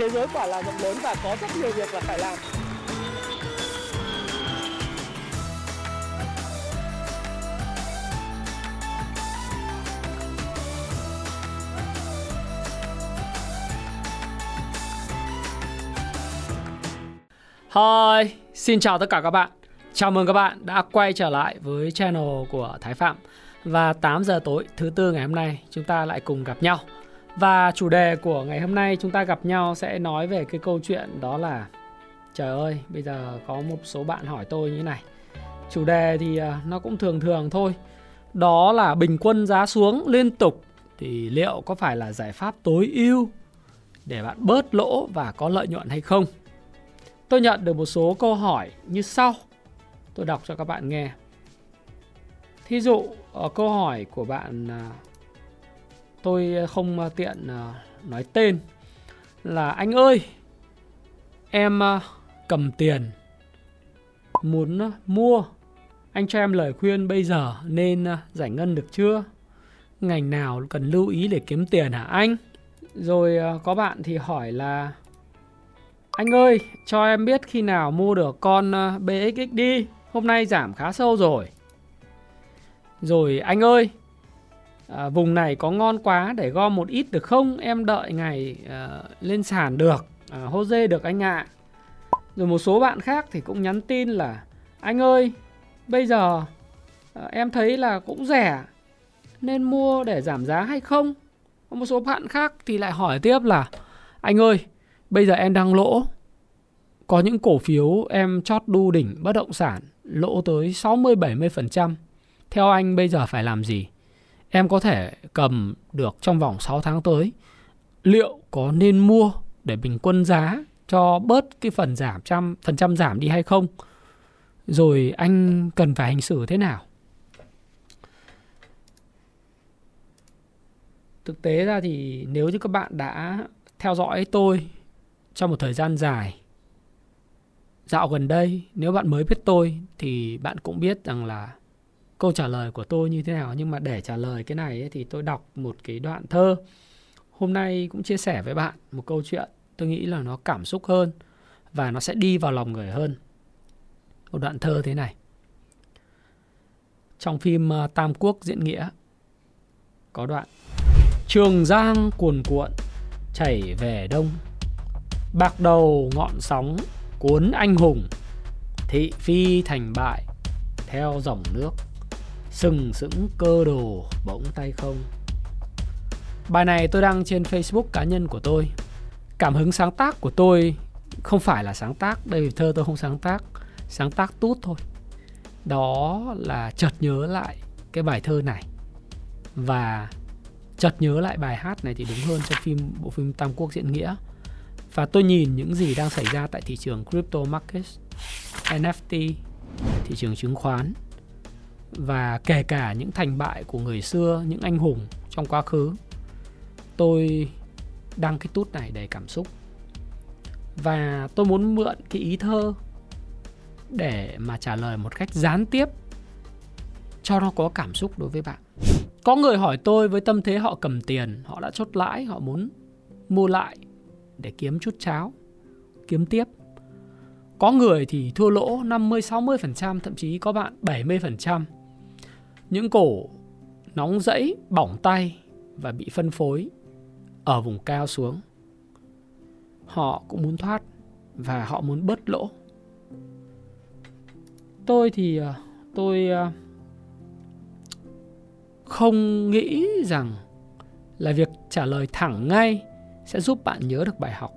thế giới quả là rộng lớn và có rất nhiều việc là phải làm Hi, xin chào tất cả các bạn. Chào mừng các bạn đã quay trở lại với channel của Thái Phạm. Và 8 giờ tối thứ tư ngày hôm nay chúng ta lại cùng gặp nhau. Và chủ đề của ngày hôm nay chúng ta gặp nhau sẽ nói về cái câu chuyện đó là Trời ơi, bây giờ có một số bạn hỏi tôi như thế này. Chủ đề thì à, nó cũng thường thường thôi. Đó là bình quân giá xuống liên tục thì liệu có phải là giải pháp tối ưu để bạn bớt lỗ và có lợi nhuận hay không? Tôi nhận được một số câu hỏi như sau. Tôi đọc cho các bạn nghe. Thí dụ ở câu hỏi của bạn à, tôi ờ, không ờ, tiện ờ, nói tên là anh ơi em cầm tiền muốn mua anh cho em lời khuyên bây giờ nên giải ngân được chưa ngành nào cần lưu ý để kiếm tiền hả anh rồi có bạn thì hỏi là anh ơi, cho em biết khi nào mua được con BXX đi. Hôm nay giảm khá sâu rồi. Rồi anh ơi, à, vùng này có ngon quá để gom một ít được không? Em đợi ngày à, lên sàn được. Ờ, à, dê được anh ạ. À. Rồi một số bạn khác thì cũng nhắn tin là anh ơi, bây giờ à, em thấy là cũng rẻ nên mua để giảm giá hay không? Một số bạn khác thì lại hỏi tiếp là anh ơi, Bây giờ em đang lỗ. Có những cổ phiếu em chót đu đỉnh bất động sản lỗ tới 60-70%. Theo anh bây giờ phải làm gì? Em có thể cầm được trong vòng 6 tháng tới. Liệu có nên mua để bình quân giá cho bớt cái phần giảm trăm phần trăm giảm đi hay không? Rồi anh cần phải hành xử thế nào? Thực tế ra thì nếu như các bạn đã theo dõi tôi trong một thời gian dài. Dạo gần đây, nếu bạn mới biết tôi thì bạn cũng biết rằng là câu trả lời của tôi như thế nào. Nhưng mà để trả lời cái này ấy, thì tôi đọc một cái đoạn thơ. Hôm nay cũng chia sẻ với bạn một câu chuyện tôi nghĩ là nó cảm xúc hơn và nó sẽ đi vào lòng người hơn. Một đoạn thơ thế này. Trong phim ờ, Tam Quốc diễn nghĩa có đoạn Trường Giang cuồn cuộn chảy về đông Bạc đầu ngọn sóng cuốn anh hùng Thị phi thành bại theo dòng nước Sừng sững cơ đồ bỗng tay không. Bài này tôi đăng trên Facebook cá nhân của tôi. Cảm hứng sáng tác của tôi không phải là sáng tác Đây vì thơ tôi không sáng tác Sáng tác tút thôi. Đó là chợt nhớ lại cái bài thơ này. Và chợt nhớ lại bài hát này thì đúng hơn cho phim bộ phim Tam Quốc diễn nghĩa. Và tôi nhìn những gì đang xảy ra tại thị trường crypto market, NFT, thị trường chứng khoán và kể cả những thành bại của người xưa, những anh hùng trong quá khứ. Tôi đăng cái tút này đầy cảm xúc. Và tôi muốn mượn cái ý thơ để mà trả lời một cách gián tiếp cho nó có cảm xúc đối với bạn. Có người hỏi tôi với tâm thế họ cầm tiền, họ đã chốt lãi, họ muốn mua lại để kiếm chút cháo, kiếm tiếp. Có người thì thua lỗ 50 60%, thậm chí có bạn 70%. Những cổ nóng rẫy, bỏng tay và bị phân phối ở vùng cao xuống. Họ cũng muốn thoát và họ muốn bớt lỗ. Tôi thì ờ, tôi ờ, không nghĩ rằng là việc trả lời thẳng ngay sẽ giúp bạn nhớ được bài học.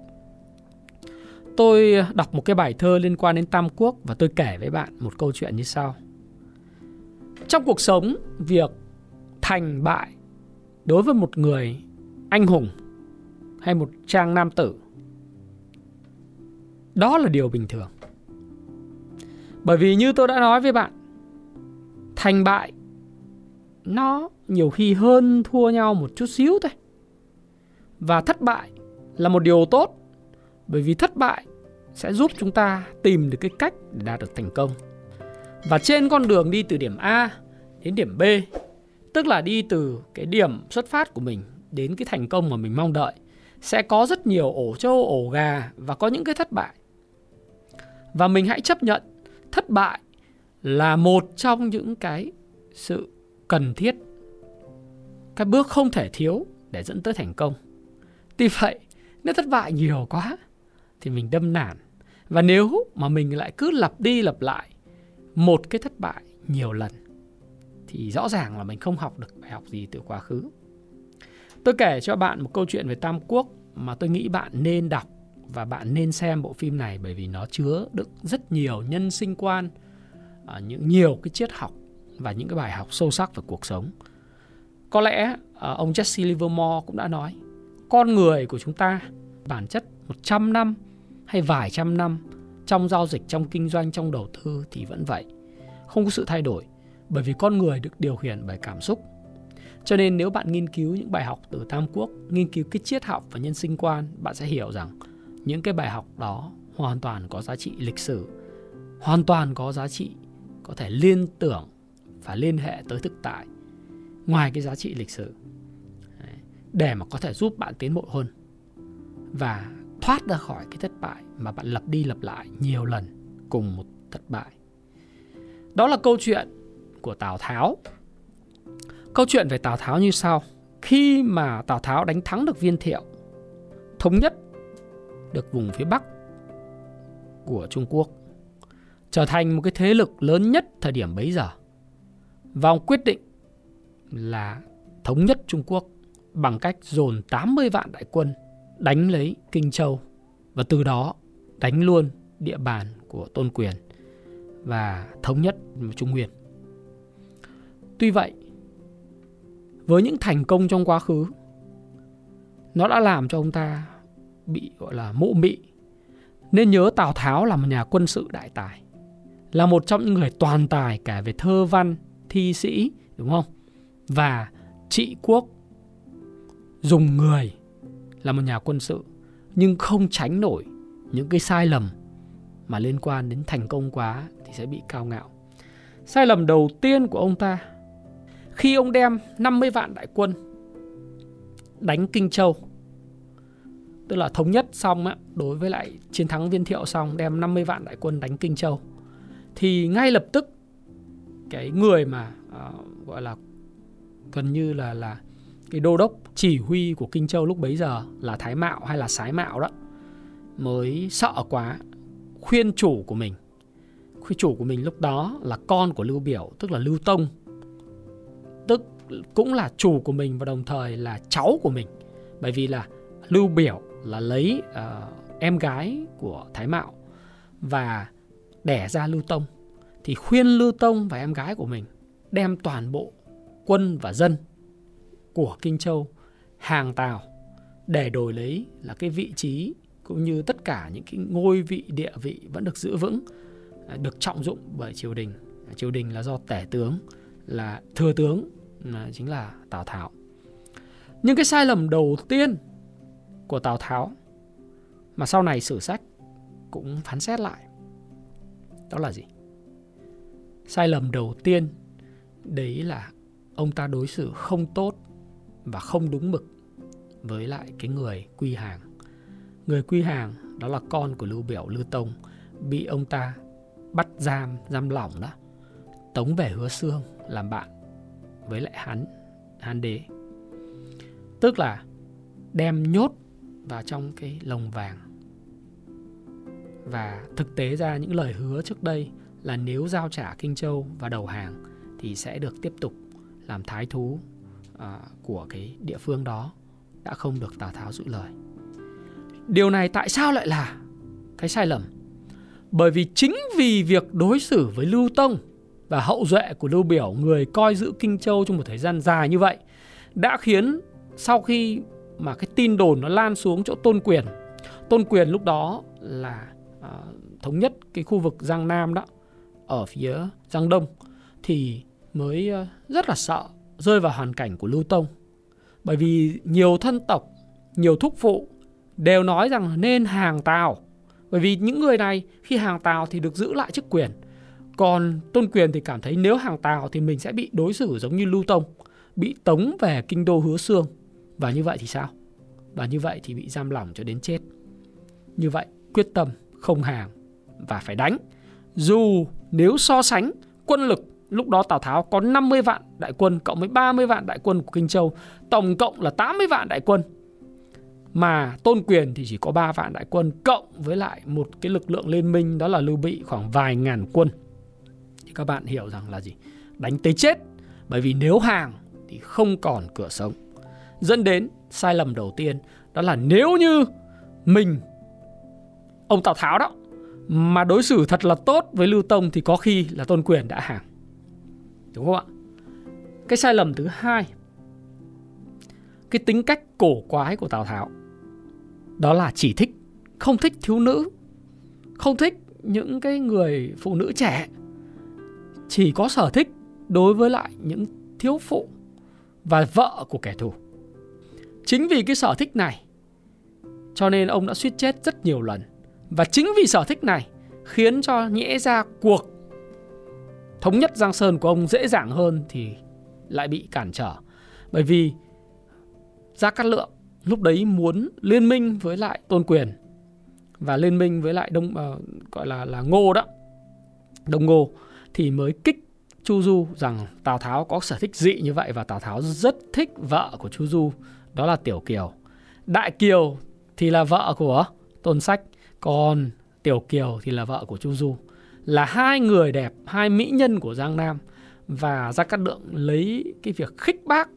Tôi đọc một cái bài thơ liên quan đến Tam Quốc và tôi kể với bạn một câu chuyện như sau. Trong cuộc sống, việc thành bại đối với một người anh hùng hay một trang nam tử đó là điều bình thường. Bởi vì như tôi đã nói với bạn, thành bại nó nhiều khi hơn thua nhau một chút xíu thôi. Và thất bại là một điều tốt bởi vì thất bại sẽ giúp chúng ta tìm được cái cách để đạt được thành công. Và trên con đường đi từ điểm A đến điểm B, tức là đi từ cái điểm xuất phát của mình đến cái thành công mà mình mong đợi sẽ có rất nhiều ổ trâu ổ gà và có những cái thất bại. Và mình hãy chấp nhận thất bại là một trong những cái sự cần thiết. Cái bước không thể thiếu để dẫn tới thành công. Tuy vậy nếu thất bại nhiều quá thì mình đâm nản. Và nếu mà mình lại cứ lặp đi lặp lại một cái thất bại nhiều lần thì rõ ràng là mình không học được bài học gì từ quá khứ. Tôi kể cho bạn một câu chuyện về tam quốc mà tôi nghĩ bạn nên đọc và bạn nên xem bộ phim này bởi vì nó chứa đựng rất nhiều nhân sinh quan à, những nhiều cái triết học và những cái bài học sâu sắc về cuộc sống. Có lẽ à, ông Jesse Livermore cũng đã nói con người của chúng ta bản chất 100 năm hay vài trăm năm trong giao dịch, trong kinh doanh, trong đầu tư thì vẫn vậy. Không có sự thay đổi bởi vì con người được điều khiển bởi cảm xúc. Cho nên nếu bạn nghiên cứu những bài học từ Tam Quốc, nghiên cứu cái triết học và nhân sinh quan, bạn sẽ hiểu rằng những cái bài học đó hoàn toàn có giá trị lịch sử, hoàn toàn có giá trị có thể liên tưởng và liên hệ tới thực tại ngoài cái giá trị lịch sử để mà có thể giúp bạn tiến bộ hơn và thoát ra khỏi cái thất bại mà bạn lặp đi lặp lại nhiều lần cùng một thất bại. Đó là câu chuyện của Tào Tháo. Câu chuyện về Tào Tháo như sau. Khi mà Tào Tháo đánh thắng được Viên Thiệu, thống nhất được vùng phía Bắc của Trung Quốc, trở thành một cái thế lực lớn nhất thời điểm bấy giờ. Và ông quyết định là thống nhất Trung Quốc bằng cách dồn 80 vạn đại quân đánh lấy Kinh Châu và từ đó đánh luôn địa bàn của Tôn Quyền và thống nhất Trung Nguyên. Tuy vậy, với những thành công trong quá khứ, nó đã làm cho ông ta bị gọi là mộ mị. Nên nhớ Tào Tháo là một nhà quân sự đại tài, là một trong những người toàn tài cả về thơ văn, thi sĩ, đúng không? Và trị quốc, dùng người là một nhà quân sự nhưng không tránh nổi những cái sai lầm mà liên quan đến thành công quá thì sẽ bị cao ngạo. Sai lầm đầu tiên của ông ta khi ông đem 50 vạn đại quân đánh Kinh Châu tức là thống nhất xong á, đối với lại chiến thắng Viên Thiệu xong đem 50 vạn đại quân đánh Kinh Châu thì ngay lập tức cái người mà uh, gọi là gần như là là cái đô đốc chỉ huy của Kinh Châu lúc bấy giờ là Thái Mạo hay là Sái Mạo đó mới sợ quá khuyên chủ của mình. Khuyên chủ của mình lúc đó là con của Lưu Biểu tức là Lưu Tông tức cũng là chủ của mình và đồng thời là cháu của mình. Bởi vì là Lưu Biểu là lấy uh, em gái của Thái Mạo và đẻ ra Lưu Tông. Thì khuyên Lưu Tông và em gái của mình đem toàn bộ quân và dân của Kinh Châu hàng Tào để đổi lấy là cái vị trí cũng như tất cả những cái ngôi vị địa vị vẫn được giữ vững được trọng dụng bởi triều đình. Triều đình là do tể tướng là thừa tướng là chính là Tào Tháo. Nhưng cái sai lầm đầu tiên của Tào Tháo mà sau này sử sách cũng phán xét lại đó là gì? Sai lầm đầu tiên đấy là ông ta đối xử không tốt và không đúng mực với lại cái người quy hàng. Người quy hàng đó là con của Lưu Biểu Lưu Tông bị ông ta bắt giam, giam lỏng đó, tống về Hứa Xương làm bạn với lại hắn, Hán đế. Tức là đem nhốt vào trong cái lồng vàng. Và thực tế ra những lời hứa trước đây là nếu giao trả Kinh Châu và đầu hàng thì sẽ được tiếp tục làm thái thú à, của cái địa phương đó đã không được Tào Tháo giữ lời. Điều này tại sao lại là cái sai lầm? Bởi vì chính vì việc đối xử với Lưu Tông và hậu duệ của Lưu Biểu, người coi giữ Kinh Châu trong một thời gian dài như vậy, đã khiến sau khi mà cái tin đồn nó lan xuống chỗ Tôn Quyền, Tôn Quyền lúc đó là à, thống nhất cái khu vực Giang Nam đó, ở phía Giang Đông, thì mới à, rất là sợ rơi vào hoàn cảnh của Lưu Tông. Bởi vì nhiều thân tộc, nhiều thúc phụ đều nói rằng nên hàng Tào. Bởi vì những người này khi hàng Tào thì được giữ lại chức quyền. Còn Tôn Quyền thì cảm thấy nếu hàng Tào thì mình sẽ bị đối xử giống như Lưu Tông, bị tống về kinh đô Hứa Xương. Và như vậy thì sao? và như vậy thì bị giam lỏng cho đến chết. Như vậy quyết tâm không hàng và phải đánh. Dù nếu so sánh quân lực lúc đó Tào Tháo có 50 vạn đại quân cộng với 30 vạn đại quân của Kinh Châu, tổng cộng là 80 vạn đại quân. Mà Tôn Quyền thì chỉ có 3 vạn đại quân cộng với lại một cái lực lượng liên minh đó là Lưu Bị khoảng vài ngàn quân. Thì các bạn hiểu rằng là gì? Đánh tới chết. Bởi vì nếu hàng thì không còn cửa sống. Dẫn đến sai lầm đầu tiên, đó là nếu như mình, ông Tào Tháo đó, mà đối xử thật là tốt với Lưu Tông thì có khi là Tôn Quyền đã hàng. Đúng không ạ? Cái sai lầm thứ hai, cái tính cách cổ quái của Tào Tháo, đó là chỉ thích, không thích thiếu nữ, không thích những cái người phụ nữ trẻ chỉ có sở thích đối với lại những thiếu phụ và vợ của kẻ thù chính vì cái sở thích này cho nên ông đã suýt chết rất nhiều lần và chính vì sở thích này khiến cho nhẽ ra cuộc thống nhất Giang Sơn của ông dễ dàng hơn thì lại bị cản trở. Bởi vì Gia Cát Lượng lúc đấy muốn liên minh với lại Tôn Quyền và liên minh với lại Đông uh, gọi là là Ngô đó. Đông Ngô thì mới kích Chu Du rằng Tào Tháo có sở thích dị như vậy và Tào Tháo rất thích vợ của Chu Du, đó là Tiểu Kiều. Đại Kiều thì là vợ của Tôn Sách, còn Tiểu Kiều thì là vợ của Chu Du là hai người đẹp, hai mỹ nhân của Giang Nam và Gia Cát Lượng lấy cái việc khích bác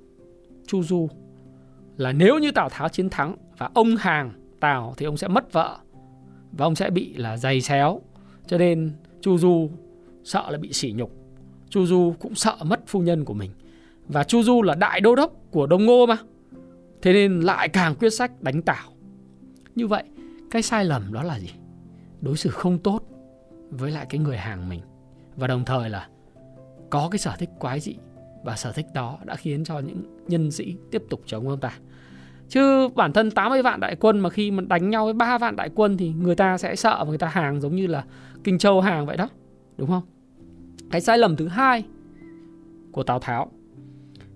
Chu Du là nếu như Tào Tháo chiến thắng và ông hàng Tào thì ông sẽ mất vợ và ông sẽ bị là dày xéo cho nên Chu Du sợ là bị sỉ nhục Chu Du cũng sợ mất phu nhân của mình và Chu Du là đại đô đốc của Đông Ngô mà thế nên lại càng quyết sách đánh tảo. như vậy, cái sai lầm đó là gì đối xử không tốt với lại cái người hàng mình và đồng thời là có cái sở thích quái dị và sở thích đó đã khiến cho những nhân sĩ tiếp tục chống ông ta. Chứ bản thân 80 vạn đại quân mà khi mà đánh nhau với 3 vạn đại quân thì người ta sẽ sợ và người ta hàng giống như là Kinh Châu hàng vậy đó. Đúng không? Cái sai lầm thứ hai của Tào Tháo,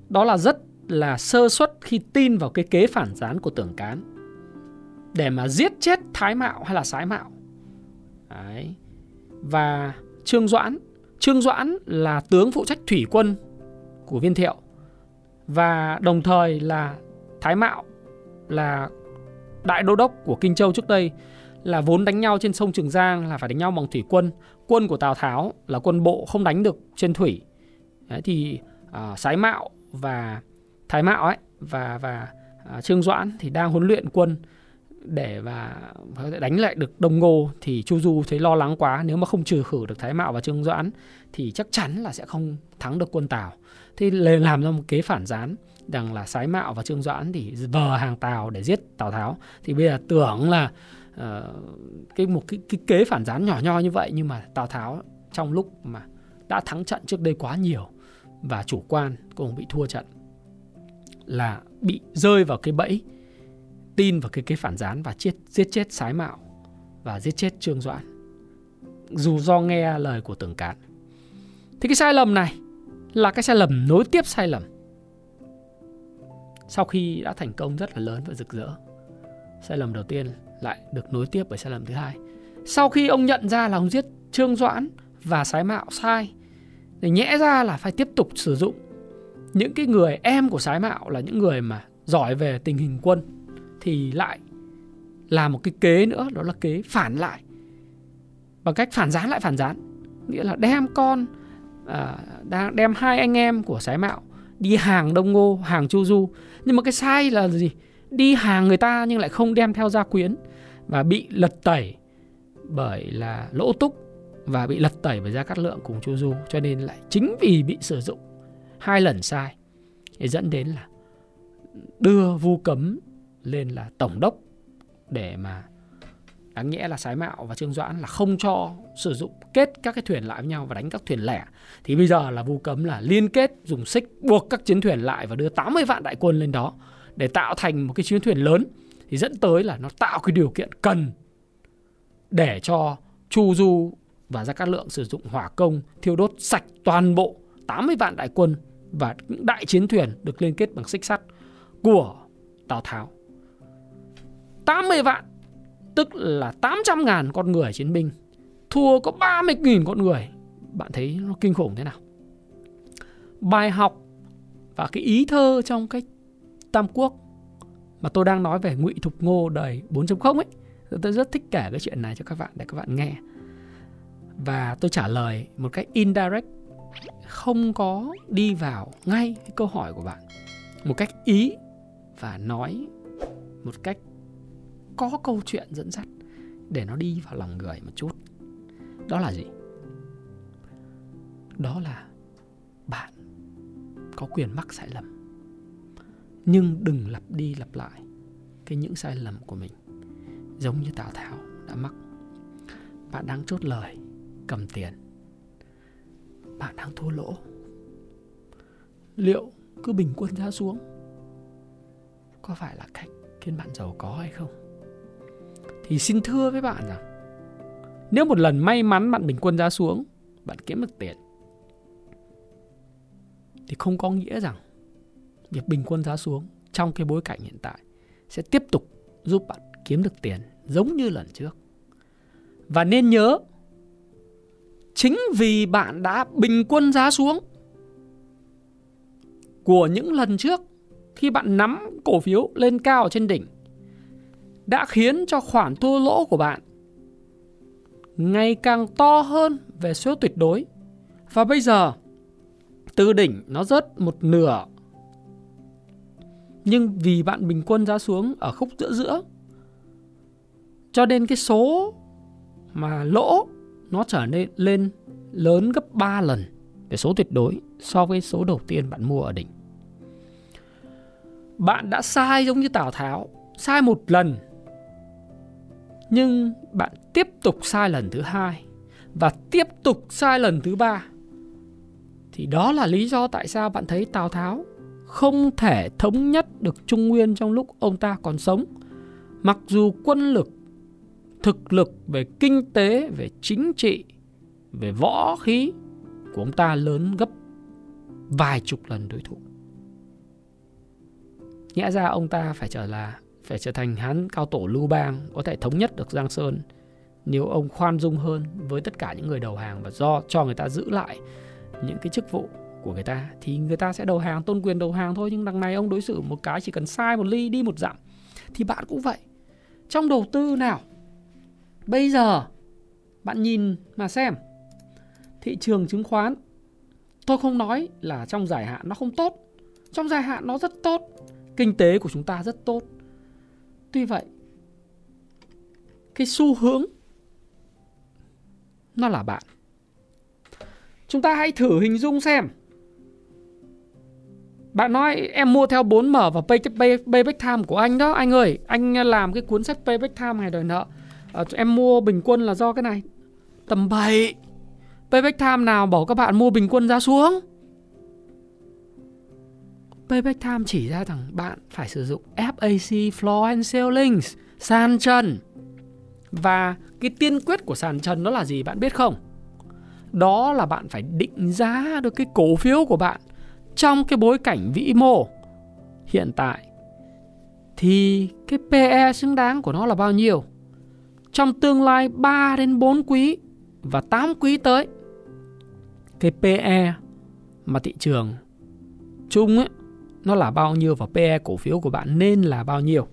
đó là rất là sơ suất khi tin vào cái kế phản gián của tưởng cán để mà giết chết Thái Mạo hay là Sái Mạo. Đấy và Trương Doãn. Trương Doãn là tướng phụ trách thủy quân của Viên Thiệu và đồng thời là Thái Mạo là đại đô đốc của Kinh Châu trước đây là vốn đánh nhau trên sông Trường Giang là phải đánh nhau bằng thủy quân. Quân của Tào Tháo là quân bộ không đánh được trên thủy. Đấy, thì à, Sái Mạo và Thái Mạo ấy và và à, Trương Doãn thì đang huấn luyện quân để và đánh lại được Đông Ngô thì Chu Du thấy lo lắng quá nếu mà không trừ khử được Thái Mạo và Trương Doãn thì chắc chắn là sẽ không thắng được quân Tào. Thì làm ra một kế phản gián rằng là Sái Mạo và Trương Doãn thì vờ hàng Tào để giết Tào Tháo. Thì bây giờ tưởng là uh, cái một cái, cái kế phản gián nhỏ nho như vậy nhưng mà Tào Tháo trong lúc mà đã thắng trận trước đây quá nhiều và chủ quan cũng bị thua trận là bị rơi vào cái bẫy tin vào cái kế phản gián và chết giết chết sái mạo và giết chết trương doãn dù do nghe lời của tưởng cán thì cái sai lầm này là cái sai lầm nối tiếp sai lầm. Sau khi đã thành công rất là lớn và rực rỡ sai lầm đầu tiên lại được nối tiếp bởi sai lầm thứ hai. Sau khi ông nhận ra là ông giết trương doãn và sái mạo sai thì nhẽ ra là phải tiếp tục sử dụng. Những cái người em của sái mạo là những người mà giỏi về tình hình quân thì lại là một cái kế nữa đó là kế phản lại. Bằng cách phản gián lại phản gián nghĩa là đem con à, đang đem hai anh em của sái mạo đi hàng đông ngô hàng chu du. Nhưng mà cái sai là gì? Đi hàng người ta nhưng lại không đem theo gia quyến và bị lật tẩy bởi là lỗ túc và bị lật tẩy bởi gia cát lượng cùng chu du, cho nên lại chính vì bị sử dụng hai lần sai thì dẫn đến là đưa vu cấm lên là tổng đốc để mà đáng nhẽ là sái mạo và trương doãn là không cho sử dụng, kết các cái thuyền lại với nhau và đánh các thuyền lẻ. Thì bây giờ là vu cấm là liên kết dùng xích buộc các chiến thuyền lại và đưa 80 vạn đại quân lên đó để tạo thành một cái chiến thuyền lớn, thì dẫn tới là nó tạo cái điều kiện cần để cho Chu Du và Gia Cát Lượng sử dụng hỏa công thiêu đốt sạch toàn bộ 80 vạn đại quân và những đại chiến thuyền được liên kết bằng xích sắt của Tào Tháo. 80 vạn, tức là 800 ngàn con người chiến binh, thua có 30 nghìn con người. Bạn thấy nó kinh khủng thế nào? Bài học và cái ý thơ trong cái Tam Quốc. Mà tôi đang nói về ngụy Thục Ngô đời 4.0 ấy. Tôi rất thích kể cái chuyện này cho các bạn để các bạn nghe. Và tôi trả lời một cách indirect. Không có đi vào ngay cái câu hỏi của bạn. Một cách ý và nói một cách có câu chuyện dẫn dắt để nó đi vào lòng người một chút. Đó là gì? Đó là bạn có quyền mắc sai lầm nhưng đừng lặp đi lặp lại cái những sai lầm của mình, giống như tào tháo đã mắc. Bạn đang chốt lời, cầm tiền. Bạn đang thua lỗ. Liệu cứ bình quân giá xuống, có phải là cách khiến bạn giàu có hay không? Thì xin thưa với bạn rằng, nếu một lần may mắn bạn bình quân giá xuống, bạn kiếm được tiền, thì không có nghĩa rằng việc bình quân giá xuống trong cái bối cảnh hiện tại sẽ tiếp tục giúp bạn kiếm được tiền giống như lần trước. Và nên nhớ, chính vì bạn đã bình quân giá xuống của những lần trước khi bạn nắm cổ phiếu lên cao ở trên đỉnh đã khiến cho khoản thua lỗ của bạn ngày càng to hơn về số tuyệt đối. Và bây giờ từ đỉnh nó rớt một nửa nhưng vì bạn bình quân giá xuống ở khúc giữa giữa cho nên cái số mà lỗ nó trở nên lên lớn gấp 3 lần về số tuyệt đối so với số đầu tiên bạn mua ở đỉnh. Bạn đã sai giống như Tào Tháo, sai một lần. Nhưng bạn tiếp tục sai lần thứ hai và tiếp tục sai lần thứ ba. Thì đó là lý do tại sao bạn thấy Tào Tháo không thể thống nhất được Trung Nguyên trong lúc ông ta còn sống. Mặc dù quân lực, thực lực về kinh tế, về chính trị, về võ khí của ông ta lớn gấp vài chục lần đối thủ. Nhẽ ra ông ta phải trở là phải trở thành hán cao tổ lưu bang có thể thống nhất được Giang Sơn nếu ông khoan dung hơn với tất cả những người đầu hàng và do cho người ta giữ lại những cái chức vụ của người ta, thì người ta sẽ đầu hàng, tôn quyền đầu hàng thôi. Nhưng đằng này ông đối xử một cái, chỉ cần sai một ly, đi một dặm, thì bạn cũng vậy. Trong đầu tư nào, bây giờ, bạn nhìn mà xem, thị trường chứng khoán, tôi không nói là trong dài hạn nó không tốt. Trong dài hạn nó rất tốt, kinh tế của chúng ta rất tốt. Tuy vậy, cái xu hướng, nó là bạn. Chúng ta hãy thử hình dung xem bạn nói em mua theo 4M và pay, pay, Payback Time của anh đó Anh ơi. Anh làm cái cuốn sách Payback Time ngày đòi nợ à, ờ, Em mua bình quân là do cái này. Tầm 7 Payback Time nào bảo các bạn mua bình quân giá xuống? Payback Time chỉ ra rằng bạn phải sử dụng FAC Floor and Ceilings Sàn trần. Và cái tiên quyết của sàn trần đó là gì bạn biết không? Đó là bạn phải định giá được cái cổ phiếu của bạn trong cái bối cảnh vĩ mô hiện tại thì cái PE xứng đáng của nó là bao nhiêu? Trong tương lai 3 đến 4 quý và 8 quý tới cái PE mà thị trường chung ấy nó là bao nhiêu và PE cổ phiếu của bạn nên là bao nhiêu.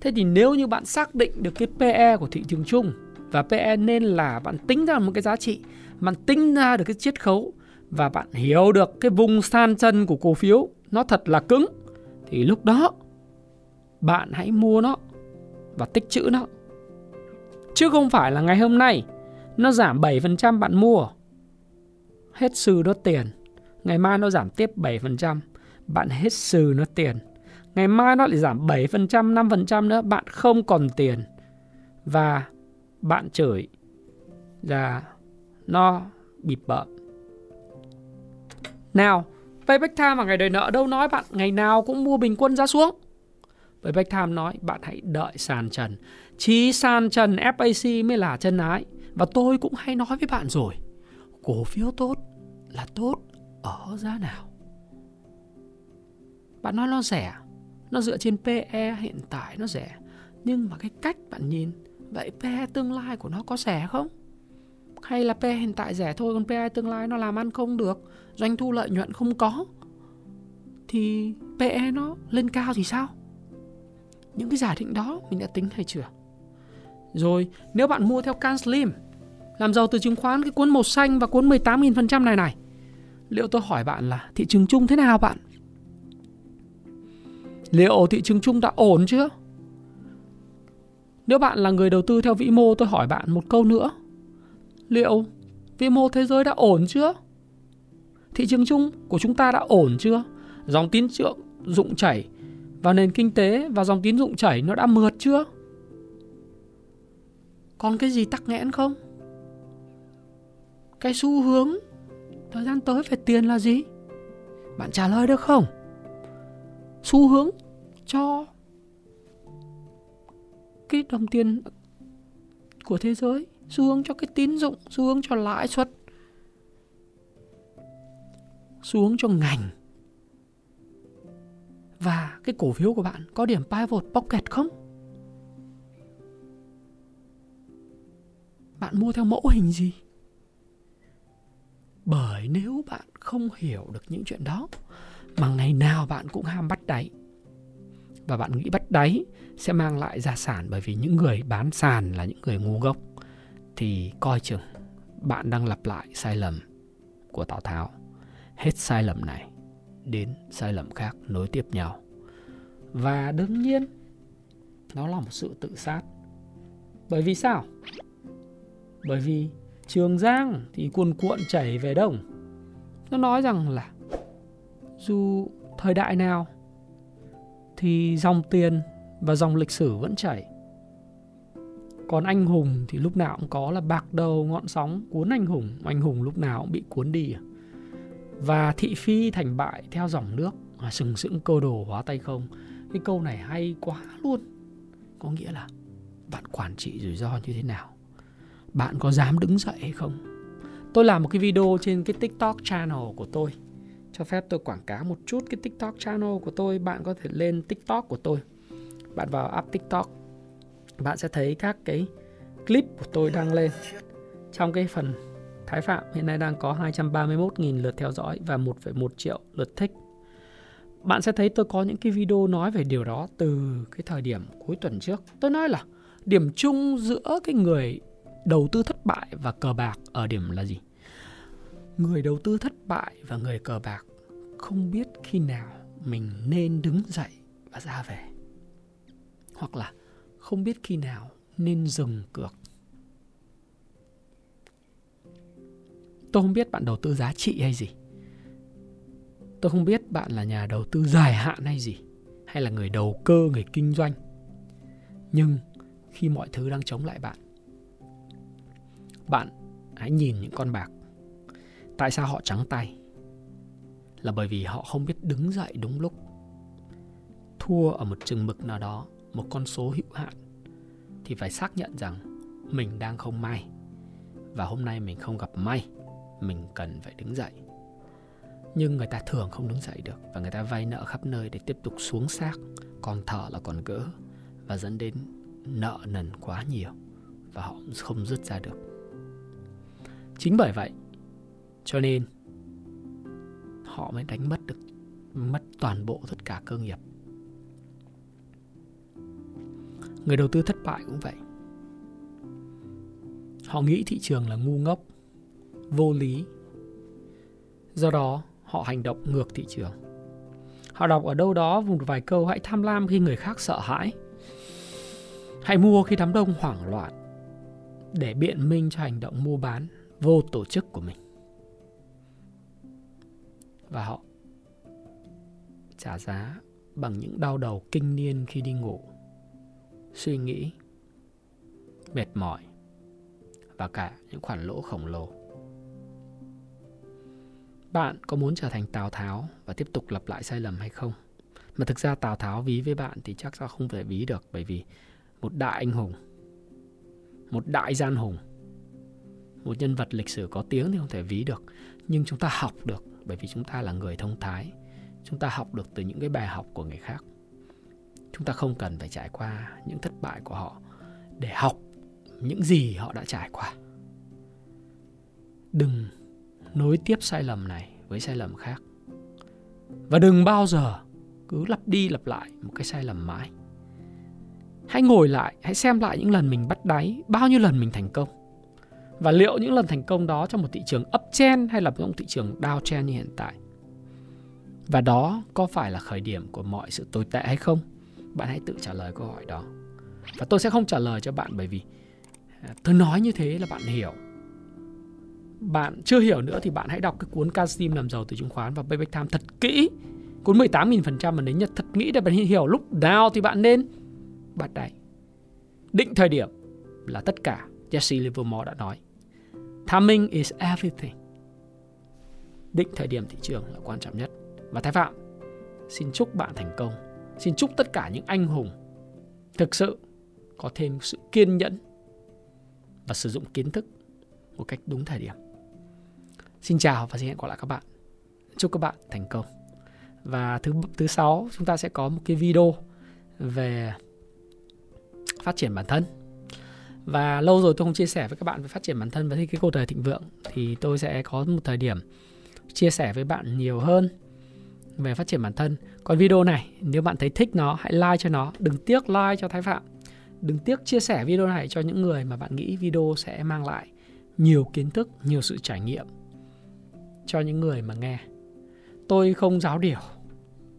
Thế thì nếu như bạn xác định được cái PE của thị trường chung và PE nên là bạn tính ra một cái giá trị, bạn tính ra được cái chiết khấu và bạn hiểu được cái vùng san chân của cổ phiếu nó thật là cứng thì lúc đó bạn hãy mua nó và tích trữ nó. Chứ không phải là ngày hôm nay nó giảm 7% bạn mua. Hết sư nó tiền. Ngày mai nó giảm tiếp 7%, bạn hết sư nó tiền. Ngày mai nó lại giảm 7%, 5% nữa, bạn không còn tiền. Và bạn chửi là nó bịp bợm nào, Payback Time và ngày đời nợ đâu nói bạn ngày nào cũng mua bình quân giá xuống. Payback Time nói bạn hãy đợi sàn trần. Chí sàn trần FAC mới là chân ái. Và tôi cũng hay nói với bạn rồi. Cổ phiếu tốt là tốt ở giá nào? Bạn nói nó rẻ. Nó dựa trên PE hiện tại nó rẻ. nhưng mà cái cách bạn nhìn vậy PE tương lai của nó có rẻ không hay là PE hiện tại rẻ thôi, còn PE tương lai nó làm ăn không được, doanh thu lợi nhuận không có, thì PE nó lên cao thì sao? Những cái giả định đó mình đã tính hay chưa? Rồi, nếu bạn mua theo Can Slim, làm giàu từ chứng khoán cái cuốn màu xanh và cuốn 18.000% này này, liệu tôi hỏi bạn là thị trường chung thế nào bạn? Liệu thị trường chung đã ổn chưa? Nếu bạn là người đầu tư theo vĩ mô, tôi hỏi bạn một câu nữa liệu vĩ mô thế giới đã ổn chưa? Thị trường chung của chúng ta đã ổn chưa? Dòng tín dụng dụng chảy vào nền kinh tế và dòng tín dụng chảy nó đã mượt chưa? Còn cái gì tắc nghẽn không? Cái xu hướng thời gian tới về tiền là gì? Bạn trả lời được không? Xu hướng cho cái đồng tiền của thế giới xu hướng cho cái tín dụng, xu hướng cho lãi suất, xu hướng cho ngành. Và cái cổ phiếu của bạn có điểm pivot pocket không? Bạn mua theo mẫu hình gì? Bởi nếu bạn không hiểu được những chuyện đó, mà ngày nào bạn cũng ham bắt đáy, và bạn nghĩ bắt đáy sẽ mang lại gia sản bởi vì những người bán sàn là những người ngu gốc thì coi chừng bạn đang lặp lại sai lầm của Tào Tháo. Hết sai lầm này đến sai lầm khác nối tiếp nhau. Và đương nhiên, nó là một sự tự sát. Bởi vì sao? Bởi vì Trường Giang thì cuồn cuộn chảy về đông. Nó nói rằng là dù thời đại nào thì dòng tiền và dòng lịch sử vẫn chảy. Còn anh hùng thì lúc nào cũng có là bạc đầu ngọn sóng cuốn anh hùng, anh hùng lúc nào cũng bị cuốn đi. À. Và thị phi thành bại theo dòng nước, à, sừng sững cơ đồ hóa tay không. Cái câu này hay quá luôn. Có nghĩa là bạn quản trị rủi ro như thế nào? Bạn có dám đứng dậy hay không? Tôi làm một cái video trên cái TikTok channel của tôi cho phép tôi quảng cáo một chút cái TikTok channel của tôi, bạn có thể lên TikTok của tôi. Bạn vào app TikTok, bạn sẽ thấy các cái clip của tôi đăng lên. Trong cái phần Thái Phạm hiện nay đang có 231.000 lượt theo dõi và 1,1 triệu lượt thích. Bạn sẽ thấy tôi có những cái video nói về điều đó từ cái thời điểm cuối tuần trước. Tôi nói là điểm chung giữa cái người đầu tư thất bại và cờ bạc ở điểm là gì? người đầu tư thất bại và người cờ bạc không biết khi nào mình nên đứng dậy và ra về hoặc là không biết khi nào nên dừng cược. Tôi không biết bạn đầu tư giá trị hay gì. Tôi không biết bạn là nhà đầu tư dài hạn hay gì, hay là người đầu cơ, người kinh doanh. Nhưng khi mọi thứ đang chống lại bạn bạn hãy nhìn những con bạc. Tại sao họ trắng tay? Là bởi vì họ không biết đứng dậy đúng lúc. Thua ở một chừng mực nào đó một con số hữu hạn, thì phải xác nhận rằng mình đang không may. Và hôm nay mình không gặp may, mình cần phải đứng dậy. Nhưng người ta thường không đứng dậy được và người ta vay nợ khắp nơi để tiếp tục xuống xác, còn thở là còn gỡ và dẫn đến nợ nần quá nhiều và họ không dứt ra được. Chính bởi vậy, cho nên họ mới đánh mất được, mất toàn bộ tất cả cơ nghiệp. Người đầu tư thất bại cũng vậy. Họ nghĩ thị trường là ngu ngốc, vô lý. Do đó, họ hành động ngược thị trường. Họ đọc ở đâu đó một vài câu hãy tham lam khi người khác sợ hãi. Hãy mua khi đám đông hoảng loạn để biện minh cho hành động mua bán vô tổ chức của mình. Và họ trả giá bằng những đau đầu kinh niên khi đi ngủ suy nghĩ, mệt mỏi và cả những khoản lỗ khổng lồ. Bạn có muốn trở thành tào tháo và tiếp tục lặp lại sai lầm hay không? Mà thực ra tào tháo ví với bạn thì chắc là không thể ví được, bởi vì một đại anh hùng, một đại gian hùng, một nhân vật lịch sử có tiếng thì không thể ví được. Nhưng chúng ta học được, bởi vì chúng ta là người thông thái. Chúng ta học được từ những cái bài học của người khác chúng ta không cần phải trải qua những thất bại của họ để học những gì họ đã trải qua. Đừng nối tiếp sai lầm này với sai lầm khác. Và đừng bao giờ cứ lặp đi lặp lại một cái sai lầm mãi. Hãy ngồi lại, hãy xem lại những lần mình bắt đáy, bao nhiêu lần mình thành công. Và liệu những lần thành công đó trong một thị trường uptrend hay là trong thị trường downtrend như hiện tại? Và đó có phải là khởi điểm của mọi sự tồi tệ hay không? Bạn hãy tự trả lời câu hỏi đó. Và tôi sẽ không trả lời cho bạn bởi vì à, tôi nói như thế là bạn hiểu. Bạn chưa hiểu nữa thì bạn hãy đọc cái cuốn Casim làm giàu từ chứng khoán và Payback Time thật kỹ. Cuốn 18.000% mà đến nhật thật nghĩ để bạn hiểu lúc nào thì bạn nên bắt đáy định thời điểm là tất cả. Jesse Livermore đã nói, timing is everything. Định thời điểm thị trường là quan trọng nhất. Và Thái Phạm, xin chúc bạn thành công xin chúc tất cả những anh hùng thực sự có thêm sự kiên nhẫn và sử dụng kiến thức một cách đúng thời điểm. Xin chào và xin hẹn gặp lại các bạn. Chúc các bạn thành công. Và thứ thứ sáu, chúng ta sẽ có một cái video về phát triển bản thân. Và lâu rồi tôi không chia sẻ với các bạn về phát triển bản thân và cái cuộc đời thịnh vượng, thì tôi sẽ có một thời điểm chia sẻ với bạn nhiều hơn về phát triển bản thân. Còn video này, nếu bạn thấy thích nó, hãy like cho nó. Đừng tiếc like cho thái phạm. Đừng tiếc chia sẻ video này cho những người mà bạn nghĩ video sẽ mang lại nhiều kiến thức, nhiều sự trải nghiệm cho những người mà nghe. Tôi không giáo điều.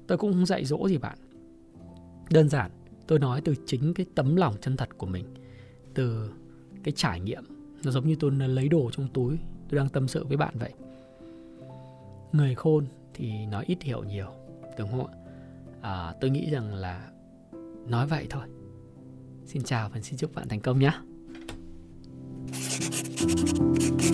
Tôi cũng không dạy dỗ gì bạn. Đơn giản, tôi nói từ chính cái tấm lòng chân thật của mình, từ cái trải nghiệm. Nó giống như tôi lấy đồ trong túi, tôi đang tâm sự với bạn vậy. Người khôn thì nói ít hiểu nhiều đúng không ạ? À, tôi nghĩ rằng là nói vậy thôi. Xin chào và xin chúc bạn thành công nhé. thank you